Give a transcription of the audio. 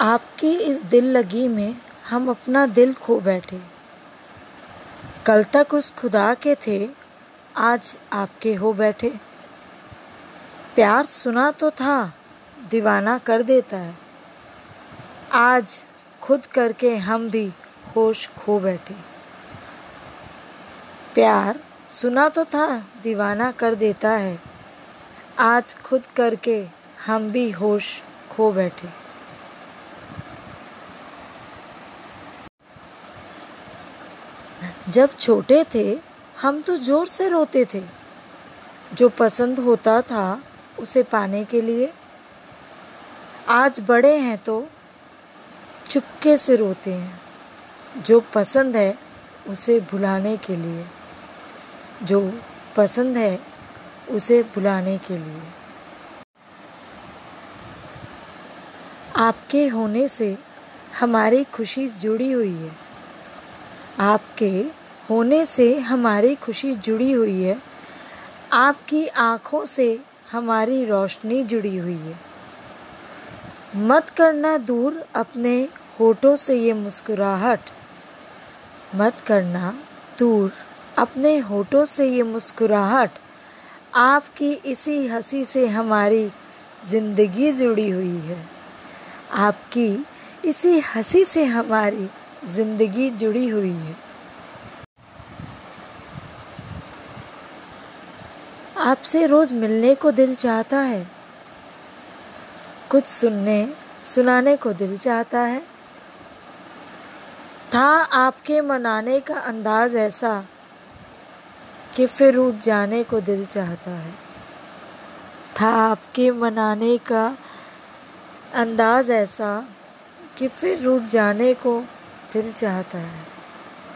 आपकी इस दिल लगी में हम अपना दिल खो बैठे। कल तक उस खुदा के थे, आज आपके हो बैठे। प्यार सुना तो था, दीवाना कर देता है। आज खुद करके हम भी होश खो बैठे। प्यार सुना तो था, दीवाना कर देता है। आज खुद करके हम भी होश खो बैठे। जब छोटे थे, हम तो ज़ोर से रोते थे। जो पसंद होता था, उसे पाने के लिए। आज बड़े हैं तो चुपके से रोते हैं। जो पसंद है, उसे भुलाने के लिए। जो पसंद है, उसे भुलाने के लिए। आपके होने से हमारी खुशी जुड़ी हुई है। आपके होने से हमारी खुशी जुड़ी हुई है। आपकी आँखों से हमारी रोशनी जुड़ी हुई है। मत करना दूर अपने होठों से ये मुस्कुराहट। मत करना दूर अपने होठों से ये मुस्कुराहट। आपकी इसी हँसी से हमारी ज़िंदगी जुड़ी हुई है। आपकी इसी हँसी से हमारी ज़िंदगी जुड़ी हुई है। आपसे रोज़ मिलने को दिल चाहता है। कुछ सुनने, सुनाने को दिल चाहता है। था आपके मनाने का अंदाज ऐसा कि फिर उठ जाने को दिल चाहता है। था आपके मनाने का अंदाज ऐसा कि फिर रूठ जाने को दिल चाहता है।